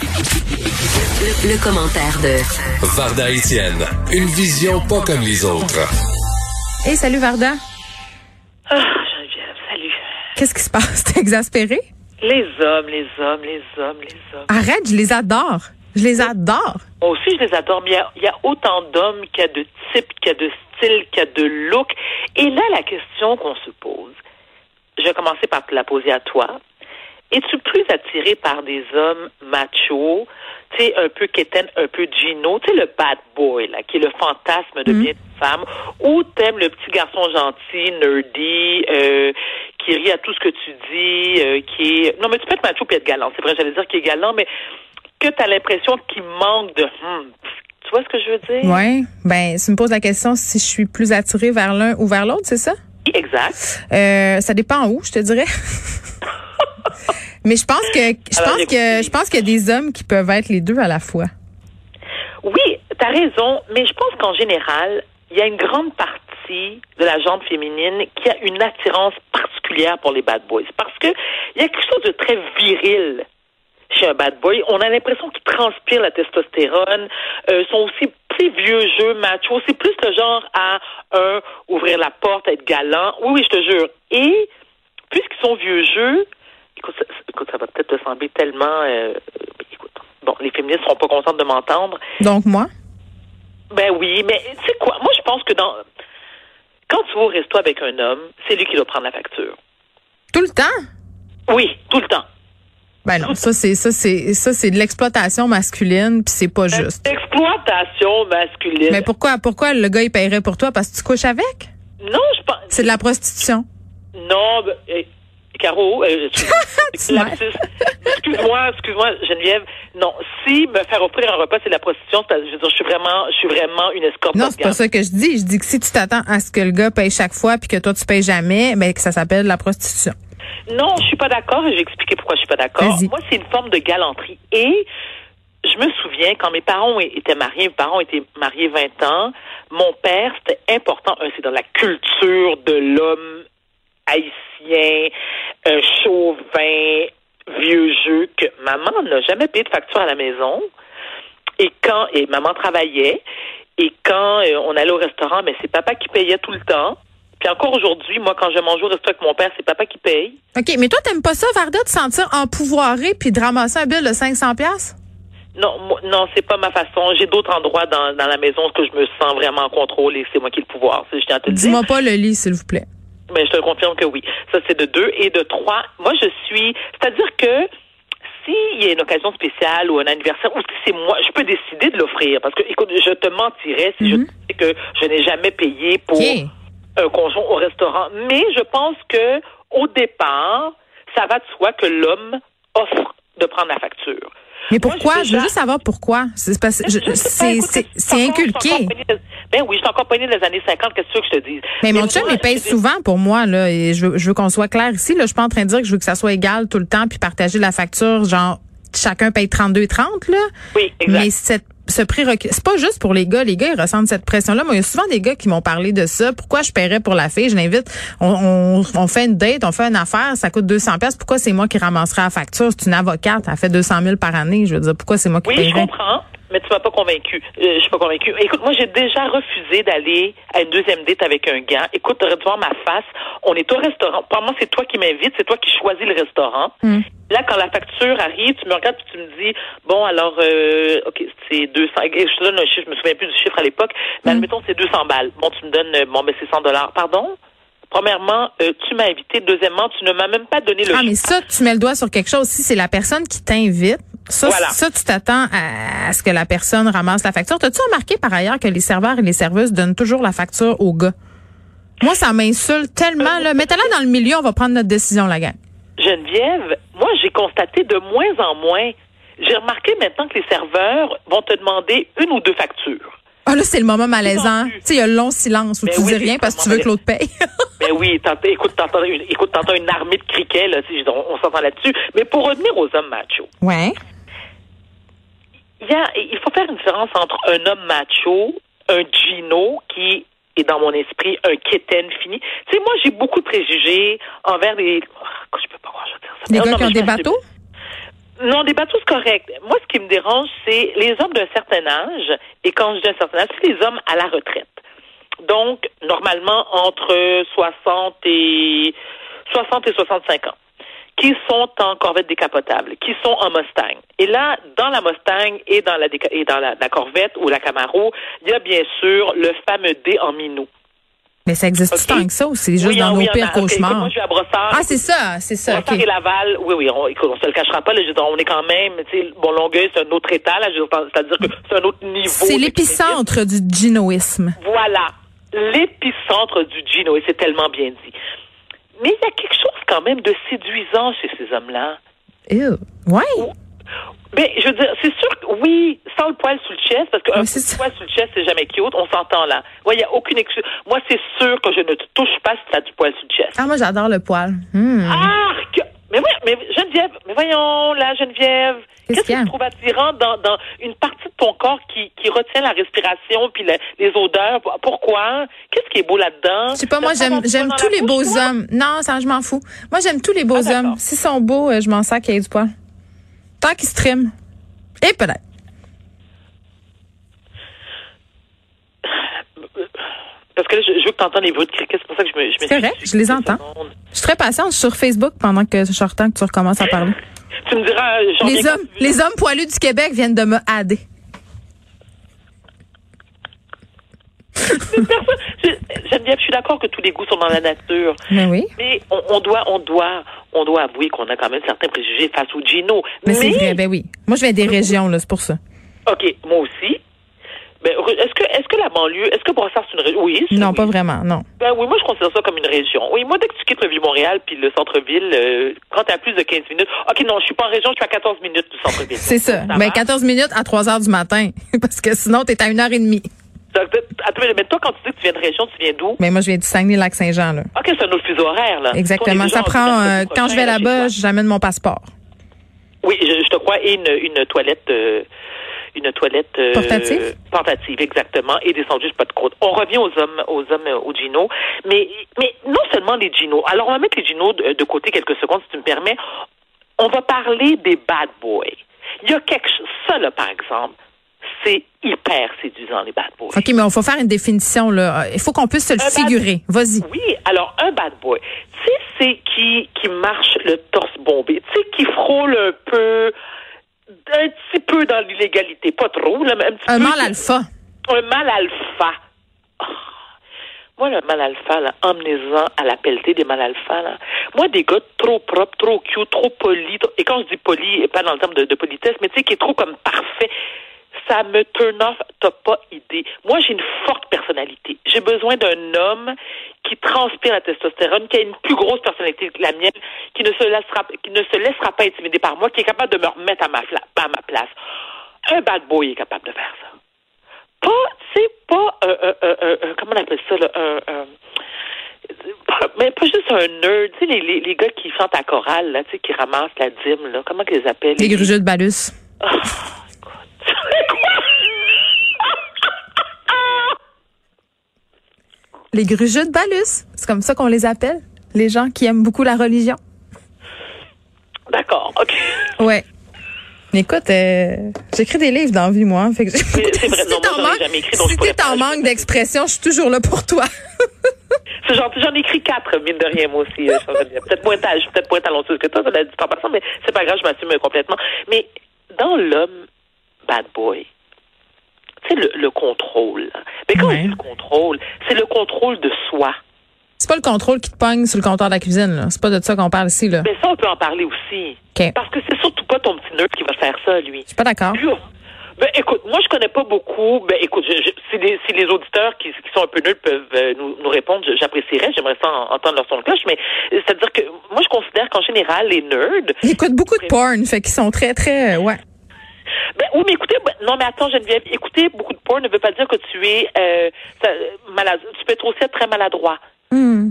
Le, le commentaire de Varda Etienne, une vision pas comme les autres. Hey, salut Varda. Ah, Geneviève, salut. Qu'est-ce qui se passe? T'es exaspérée? Les hommes, les hommes, les hommes, les hommes. Arrête, je les adore. Je les adore. Moi aussi, je les adore, mais il y y, a autant d'hommes qu'il y a de types, qu'il y a de styles, qu'il y a de looks. Et là, la question qu'on se pose, je vais commencer par te la poser à toi. Es-tu plus attiré par des hommes machos, tu sais, un peu quétaine, un peu Gino, tu sais, le bad boy, là, qui est le fantasme de bien une femme, ou t'aimes le petit garçon gentil, nerdy, euh, qui rit à tout ce que tu dis, euh, qui est... Non, mais tu peux être macho puis être galant. C'est vrai, j'allais dire qu'il est galant, mais que tu as l'impression qu'il manque de... Hmm, tu vois ce que je veux dire? Ouais. Ben, tu me poses la question si je suis plus attirée vers l'un ou vers l'autre, c'est ça? Exact. Euh, ça dépend où, je te dirais. Mais je pense que je Alors, pense que je pense qu'il y a des hommes qui peuvent être les deux à la fois. Oui, tu as raison, mais je pense qu'en général, il y a une grande partie de la gente féminine qui a une attirance particulière pour les bad boys. Parce que il y a quelque chose de très viril chez un bad boy. On a l'impression qu'il transpire la testostérone, euh, sont aussi plus vieux jeux macho. C'est plus le genre à, un, ouvrir la porte, être galant. Oui, oui, je te jure. Et, puisqu'ils sont vieux jeux, écoute, ça, écoute, ça va peut-être te sembler tellement... euh, écoute, bon, les féministes seront pas contentes de m'entendre, Donc moi, ben oui, mais tu sais quoi? Moi, je pense que dans quand tu vas au resto avec un homme, c'est lui qui doit prendre la facture. tout le temps? Oui, tout le temps. Ben non, ça c'est ça c'est ça c'est de l'exploitation masculine puis c'est pas juste. Exploitation masculine. Mais pourquoi pourquoi le gars il paierait pour toi parce que tu couches avec? Non, je pense. C'est de la prostitution. Non, ben, eh, Caro, euh, excuse-moi, excuse-moi, Geneviève. Non, si me faire offrir un repas c'est de la prostitution, je veux dire, je suis vraiment, je suis vraiment une escorte. Non, c'est pas ça que je dis. Je dis que si tu t'attends à ce que le gars paye chaque fois puis que toi tu payes jamais, ben que ça s'appelle de la prostitution. Non, je suis pas d'accord et je vais expliquer pourquoi je suis pas d'accord. Moi, c'est une forme de galanterie. Et je me souviens, quand mes parents étaient mariés, mes parents étaient mariés 20 ans, mon père, c'était important, un, c'est dans la culture de l'homme haïtien, euh, chauvin, vieux jeu, que maman n'a jamais payé de facture à la maison. Et quand, et maman travaillait, et quand euh, on allait au restaurant, mais c'est papa qui payait tout le temps. Puis encore aujourd'hui, moi, quand je mange au resto avec mon père, c'est papa qui paye. OK, mais toi t'aimes pas ça Varda de sentir empouvoiré puis de ramasser un bill de 500 pièces Non, moi- non, c'est pas ma façon. J'ai d'autres endroits dans, dans la maison que je me sens vraiment en contrôle et c'est moi qui ai le pouvoir. Dis-moi pas le lit s'il vous plaît. Mais je te confirme que oui. Ça, c'est de deux. Et de trois, moi, je suis... C'est-à-dire que s'il y a une occasion spéciale ou un anniversaire, ou si c'est moi, je peux décider de l'offrir. Parce que, écoute, je te mentirais si je te disais que je n'ai jamais payé pour un conjoint au restaurant. Mais je pense que au départ, ça va de soi que l'homme offre de prendre la facture. Mais pourquoi? Je veux juste savoir pourquoi. C'est c'est inculqué. Ben oui, je suis encore poignée des années 50, qu'est-ce que tu veux que je te dise? Mais mon chum, il paye souvent pour moi, là, et je veux, je veux qu'on soit clair ici, là. Je suis pas en train de dire que je veux que ça soit égal tout le temps puis partager la facture, genre, chacun paye 32,30, là. Oui, exact. Mais cette, ce prérequis, c'est pas juste pour les gars. Les gars, ils ressentent cette pression-là. Moi, il y a souvent des gars qui m'ont parlé de ça. Pourquoi je paierais pour la fille? Je l'invite. On, on, on fait une date, on fait une affaire, ça coûte 200 pièces. Pourquoi c'est moi qui ramasserai la facture? C'est une avocate, elle fait 200 000 par année. Je veux dire, pourquoi c'est moi qui Oui, je comprends, mais tu m'as pas convaincu. Euh, je suis pas convaincue. Écoute, moi, j'ai déjà refusé d'aller à une deuxième date avec un gars. Écoute, tu voir ma face. On est au restaurant. Probablement, c'est toi qui m'invites, c'est toi qui choisis le restaurant. Hmm. Là, quand la facture arrive, tu me regardes puis tu me dis, bon, alors, euh, OK, c'est 200. Et je te donne un chiffre, je me souviens plus du chiffre à l'époque, mais admettons, c'est 200 balles. Bon, tu me donnes, euh, bon, mais c'est 100 dollars. Pardon? Premièrement, euh, tu m'as invité. Deuxièmement, tu ne m'as même pas donné le Ah, mais ça, tu mets le doigt sur quelque chose. Si c'est la personne qui t'invite, ça, Voilà. ça, tu t'attends à, à ce que la personne ramasse la facture. T'as-tu remarqué par ailleurs que les serveurs et les serveuses donnent toujours la facture au gars? Moi, ça m'insulte tellement, là. Mettez-la dans le milieu, on va prendre notre décision, la gang. Geneviève, moi, j'ai constaté de moins en moins. J'ai remarqué maintenant que les serveurs vont te demander une ou deux factures. Ah, là, c'est le moment malaisant. Tu sais, il y a le long silence où Ben tu oui, dis rien parce que tu veux que l'autre paye. Ben oui, écoute, t'entends une, écoute, t'entends une armée de criquets, là, on, on s'entend là-dessus. Mais pour revenir aux hommes machos, ouais. Il, y a, il faut faire une différence entre un homme macho, un Gino qui est dans mon esprit un quétaine fini. Tu sais, moi, j'ai beaucoup de préjugés envers les. Oh, je peux pas voir, je veux dire ça. Les Non, gars non, qui ont des bateaux? Non, des bateaux, c'est correct. Moi, ce qui me dérange, c'est les hommes d'un certain âge, et quand je dis un certain âge, c'est les hommes à la retraite. Donc, normalement, entre 60 et 60 et 65 ans qui sont en corvette décapotable, qui sont en Mustang. Et là, dans la Mustang et dans la, et dans la, corvette ou la Camaro, il y a bien sûr le fameux D en minou. Mais ça existe tant que ça ou c'est juste dans nos pires cauchemars? moi, je suis à Brossard. Ah, c'est ça, c'est ça. Brossard et Laval, oui, oui, on, écoute, on se le cachera pas. Là, je on est quand même, tu sais, bon, Longueuil, c'est un autre état, là, c'est-à-dire que c'est un autre niveau. C'est l'épicentre du ginoïsme. Voilà, l'épicentre du gino, et c'est tellement bien dit. Mais il y a quelque chose quand même de séduisant chez ces hommes-là. Ouais. Mais je veux dire, c'est sûr que oui, sans le poil sous le chest, parce qu'un poil sous le chest, c'est jamais cute, on s'entend là. Moi, il n'y a aucune excuse. Moi, c'est sûr que je ne te touche pas si tu as du poil sous le chest. Ah, moi, j'adore le poil. Hmm. Arc! Mais oui, mais Geneviève, mais voyons, là, Geneviève, qu'est-ce que tu trouves attirant dans, dans une partie de ton corps qui, qui retient la respiration puis les odeurs? Pourquoi? Qu'est-ce qui est beau là-dedans? Je sais pas, moi, j'aime, j'aime tous les beaux hommes. Non, ça, je m'en fous. Moi, j'aime tous les beaux ah, hommes. S'ils sont beaux, euh, je m'en sers qu'il y ait du poil. Tant qu'ils se triment. Et peut-être. Parce que là, je, veux que tu entendes les bruits de cricket, c'est pour ça que je me, je C'est vrai, je les entends. Je suis très patiente sur Facebook pendant que je que tu recommences à parler. tu me diras, les hommes, les hommes poilus du Québec viennent de me hader. Geneviève, je suis d'accord que tous les goûts sont dans la nature. Mais oui. Mais on, doit, on doit, on doit avouer qu'on a quand même certains préjugés face au Gino. Mais, c'est vrai, ben oui. Moi, je viens des régions, là, c'est pour ça. OK, moi aussi. Ben, est-ce que, est-ce que la banlieue, est-ce que Brossard c'est une région? Oui. Non, pas vraiment, non. Ben oui, moi je considère ça comme une région. Oui, moi dès que tu quittes le Vieux-Montréal puis le centre-ville, euh, quand tu as plus de 15 minutes, ok non, je suis pas en région, je suis à 14 minutes du centre-ville. c'est ça. Mais ben, 14 minutes à 3 heures du matin, parce que sinon tu es à une heure et demie. Attends, mais toi, quand tu dis que tu viens de région, tu viens d'où? Mais moi, je viens du Saguenay-Lac-Saint-Jean, là. OK, c'est un autre fuseau horaire, là. Exactement. Ça prend, euh, quand je vais là-bas, j'amène mon passeport. Oui, je, te crois, et une, une toilette, euh, une toilette euh, portative? portative exactement et des sandwichs pas de croûte. On revient aux hommes aux hommes euh, aux Gino, mais mais non seulement les Gino. Alors on va mettre les Gino de, côté quelques secondes si tu me permets. On va parler des bad boys. Il y a quelque chose ça là par exemple. C'est hyper séduisant, les bad boys. OK, mais il faut faire une définition, là. Il faut qu'on puisse se le figurer. Vas-y. Oui, alors, un bad boy, tu sais, c'est qui, qui marche le torse bombé, tu sais, qui frôle un peu, un petit peu dans l'illégalité, pas trop, là, un petit un mal alpha. Un mal alpha. Ah. Moi, le mal alpha, là, emmenez-en à la pelletée des mal alpha, là. Moi, des gars trop propres, trop cute, trop polis, et quand je dis poli, pas dans le terme de, de politesse, mais tu sais, qui est trop comme parfait, ça me turn off, t'as pas idée. Moi, j'ai une forte personnalité. J'ai besoin d'un homme qui transpire la testostérone, qui a une plus grosse personnalité que la mienne, qui ne se laissera, qui ne se laissera pas intimider par moi, qui est capable de me remettre à ma, à ma place. Un bad boy est capable de faire ça. Pas, c'est pas, euh, euh, euh, comment on appelle ça, là, un, mais pas juste un nerd, tu sais, les, les, les, gars qui chantent à chorale, là, tu sais, qui ramassent la dîme, là, comment qu'ils les appellent? Les, les... de balus. Oh, Les grugeux de Balus, c'est comme ça qu'on les appelle, les gens qui aiment beaucoup la religion. D'accord, OK. Ouais. Écoute, euh, j'écris des livres dans la vie, moi. Fait que c'est vrai, si t'es en manque, d'expression, je suis toujours là pour toi. c'est gentil, j'en ai écrit quatre, mine de rien, moi aussi. Euh, peut-être moins, peut moins talentueuse que toi, ça l'a dit en passant, mais c'est pas grave, je m'assume complètement. Mais dans l'homme bad boy, tu sais, le, contrôle. Mais quand on dit le contrôle, c'est le contrôle de soi. C'est pas le contrôle qui te pogne sur le comptoir de la cuisine, là. C'est pas de ça qu'on parle ici, là. Mais ça, on peut en parler aussi. Parce que c'est surtout pas ton petit nœud qui va faire ça, lui. Je suis pas d'accord. Ben, écoute, moi, je connais pas beaucoup. Ben, écoute, si, les, auditeurs qui, sont un peu nuls peuvent euh, nous, répondre, j'apprécierais. J'aimerais ça entendre leur son de cloche. Mais c'est-à-dire que moi, je considère qu'en général, les nerds. Ils écoutent beaucoup de porn, fait qu'ils sont très, très, euh, ouais. Ben, oui, mais écoutez, ben, non, mais attends, Geneviève, écouter beaucoup de porn ne veut pas dire que tu es euh, malade. Tu peux être aussi très maladroit. Hmm.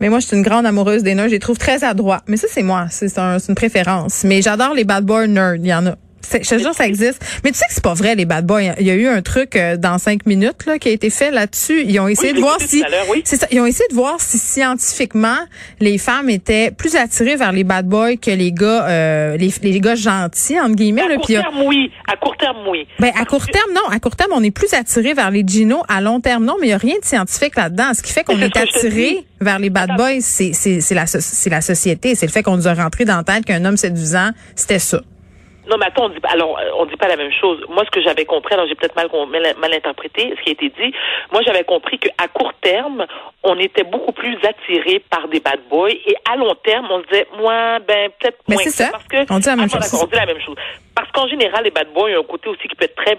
Mais moi, je suis une grande amoureuse des nerds. Je les trouve très adroits. Mais ça, c'est moi. C'est un, une préférence. Mais j'adore les bad boy nerds. Il y en a. Je te jure, ça existe. Mais tu sais que c'est pas vrai, les bad boys. Il y a eu un truc euh, dans cinq minutes là, qui a été fait là-dessus. Ils ont essayé Oui, de voir si. oui. C'est ça. Ils ont essayé de voir si scientifiquement les femmes étaient plus attirées vers les bad boys que les gars, euh, les, les gars gentils entre guillemets. À là. court Puis, euh, terme, oui. À court terme, oui. ben, à court terme, non. À court terme, on est plus attiré vers les Gino. À long terme, non. Mais il n'y a rien de scientifique là-dedans. Ce qui fait qu'on est te attiré vers les bad boys, c'est la so- la société. C'est le fait qu'on nous a rentré dans la tête qu'un homme séduisant, c'était ça. Non, mais attends, on dit alors, euh, on dit pas la même chose. Moi, ce que j'avais compris, alors j'ai peut-être mal, mal, mal interprété ce qui a été dit. Moi, j'avais compris qu'à court terme, on était beaucoup plus attiré par des bad boys et à long terme, on se disait, moi, ben, peut-être Mais moins. c'est ça. Parce que, On dit la même Ah, bon, chose. on dit la même chose. Parce qu'en général, les bad boys ont un côté aussi qui peut être très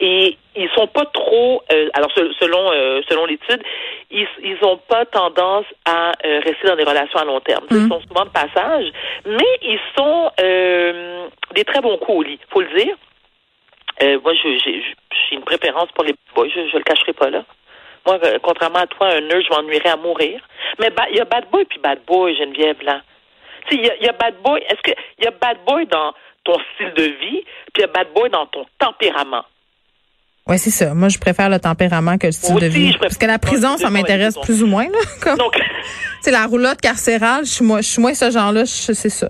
et ils sont pas trop euh, alors se- selon euh, selon l'étude ils ils ont pas tendance à euh, rester dans des relations à long terme Mm. ils sont souvent de passage mais ils sont euh, des très bons coups au lit faut le dire euh, moi je j'ai j'ai une préférence pour les boys je, je le cacherai pas là moi euh, contrairement à toi un nœud je m'ennuierais à mourir mais ba- il y a bad boy puis bad boy Geneviève là tu il y a, il y a bad boy. Est-ce que il y a bad boy dans ton style de vie, puis il y a bad boy dans ton tempérament? Ouais, c'est ça. Moi, je préfère le tempérament que le style de vie. Parce que la prison, ça m'intéresse plus ou moins, là. Comme, Donc, c'est la roulotte carcérale. Je suis moi, je suis moins ce genre-là. C'est ça.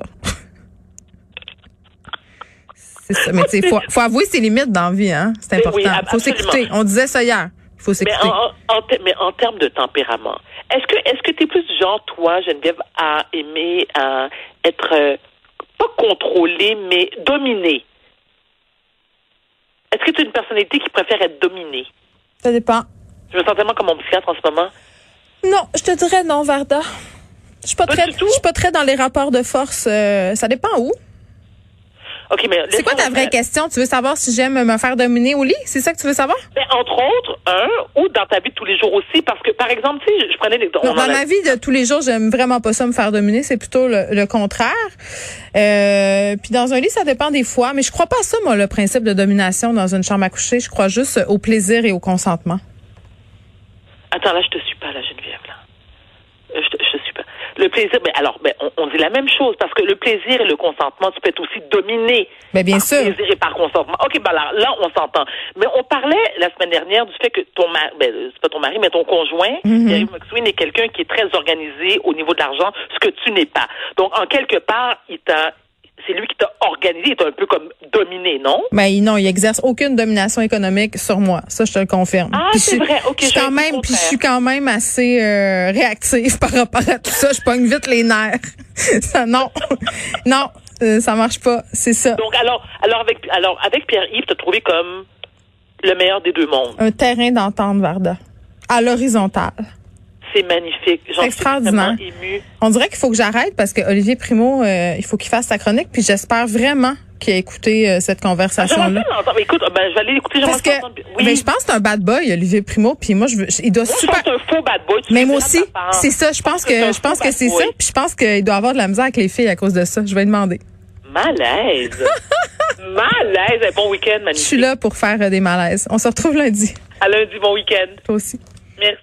C'est ça. Mais tu sais, faut, faut avouer ses limites dans la vie, hein. C'est Oui, important. faut s'écouter. On disait ça hier. Il faut mais s'écouter. en, en, mais en termes de tempérament, est-ce que est-ce que tu es plus du genre, toi, Geneviève, à aimer à être euh, pas contrôlé, mais dominé? Est-ce que tu es une personnalité qui préfère être dominée? Ça dépend. Je me sens tellement comme mon psychiatre en ce moment. Non, je te dirais non, Varda. Je suis pas Pas très, du tout? je suis pas très dans les rapports de force. euh, ça dépend où. OK, mais C'est quoi ta vraie question? Tu veux savoir si j'aime me faire dominer au lit? C'est ça que tu veux savoir? Ben, entre autres, un, ou dans ta vie de tous les jours aussi, parce que, par exemple, tu sais, je prenais en dans a- ma vie de tous les jours, j'aime vraiment pas ça me faire dominer. C'est plutôt le, le contraire. Euh, puis dans un lit, ça dépend des fois. Mais je crois pas à ça, moi, le principe de domination dans une chambre à coucher. Je crois juste au plaisir et au consentement. Attends, là, je te suis pas, là, Geneviève, là. Euh, Je te, je te suis. Le plaisir, ben, alors, ben, on, on dit la même chose, parce que le plaisir et le consentement, tu peux être aussi dominé. Ben, bien par sûr. plaisir et par consentement. OK, ben, là, là, on s'entend. Mais on parlait la semaine dernière du fait que ton mari, ben, c'est pas ton mari, mais ton conjoint. Pierre-Yves McSween, est quelqu'un qui est très organisé au niveau de l'argent, ce que tu n'es pas. Donc, en quelque part, il t'a, c'est lui qui t'a organisé, t'a un peu comme dominé, non? Mais non, il exerce aucune domination économique sur moi. Ça, je te le confirme. Ah, c'est vrai. OK, je suis quand même, puis je contraire. suis quand même assez euh, réactive par rapport à tout ça. Je pogne vite les nerfs. ça, non, non, euh, ça marche pas. C'est ça. Donc, alors, alors avec, alors, avec Pierre-Yves, t'as trouvé comme le meilleur des deux mondes. Un terrain d'entente, Varda, à l'horizontale. C'est magnifique. J'en Extraordinaire. émue. On dirait qu'il faut que j'arrête parce que Olivier Primo, euh, il faut qu'il fasse sa chronique. Puis j'espère vraiment qu'il a écouté euh, cette conversation-là. l'entendre. Écoute, ben, je vais aller l'écouter. Parce que. Oui. ben, je pense que c'est un bad boy, Olivier Primo. Puis moi, je veux, il doit Moi, je super. c'est un faux bad boy. Tu Mais moi aussi, c'est ça. Je pense que je pense que c'est ça. Puis je pense qu'il doit avoir de la misère avec les filles à cause de ça. Je vais demander. Malaise. Malaise. Bon week-end, Je magnifique. suis là pour faire euh, des malaises. On se retrouve lundi. À lundi, bon week-end. Toi aussi. Merci.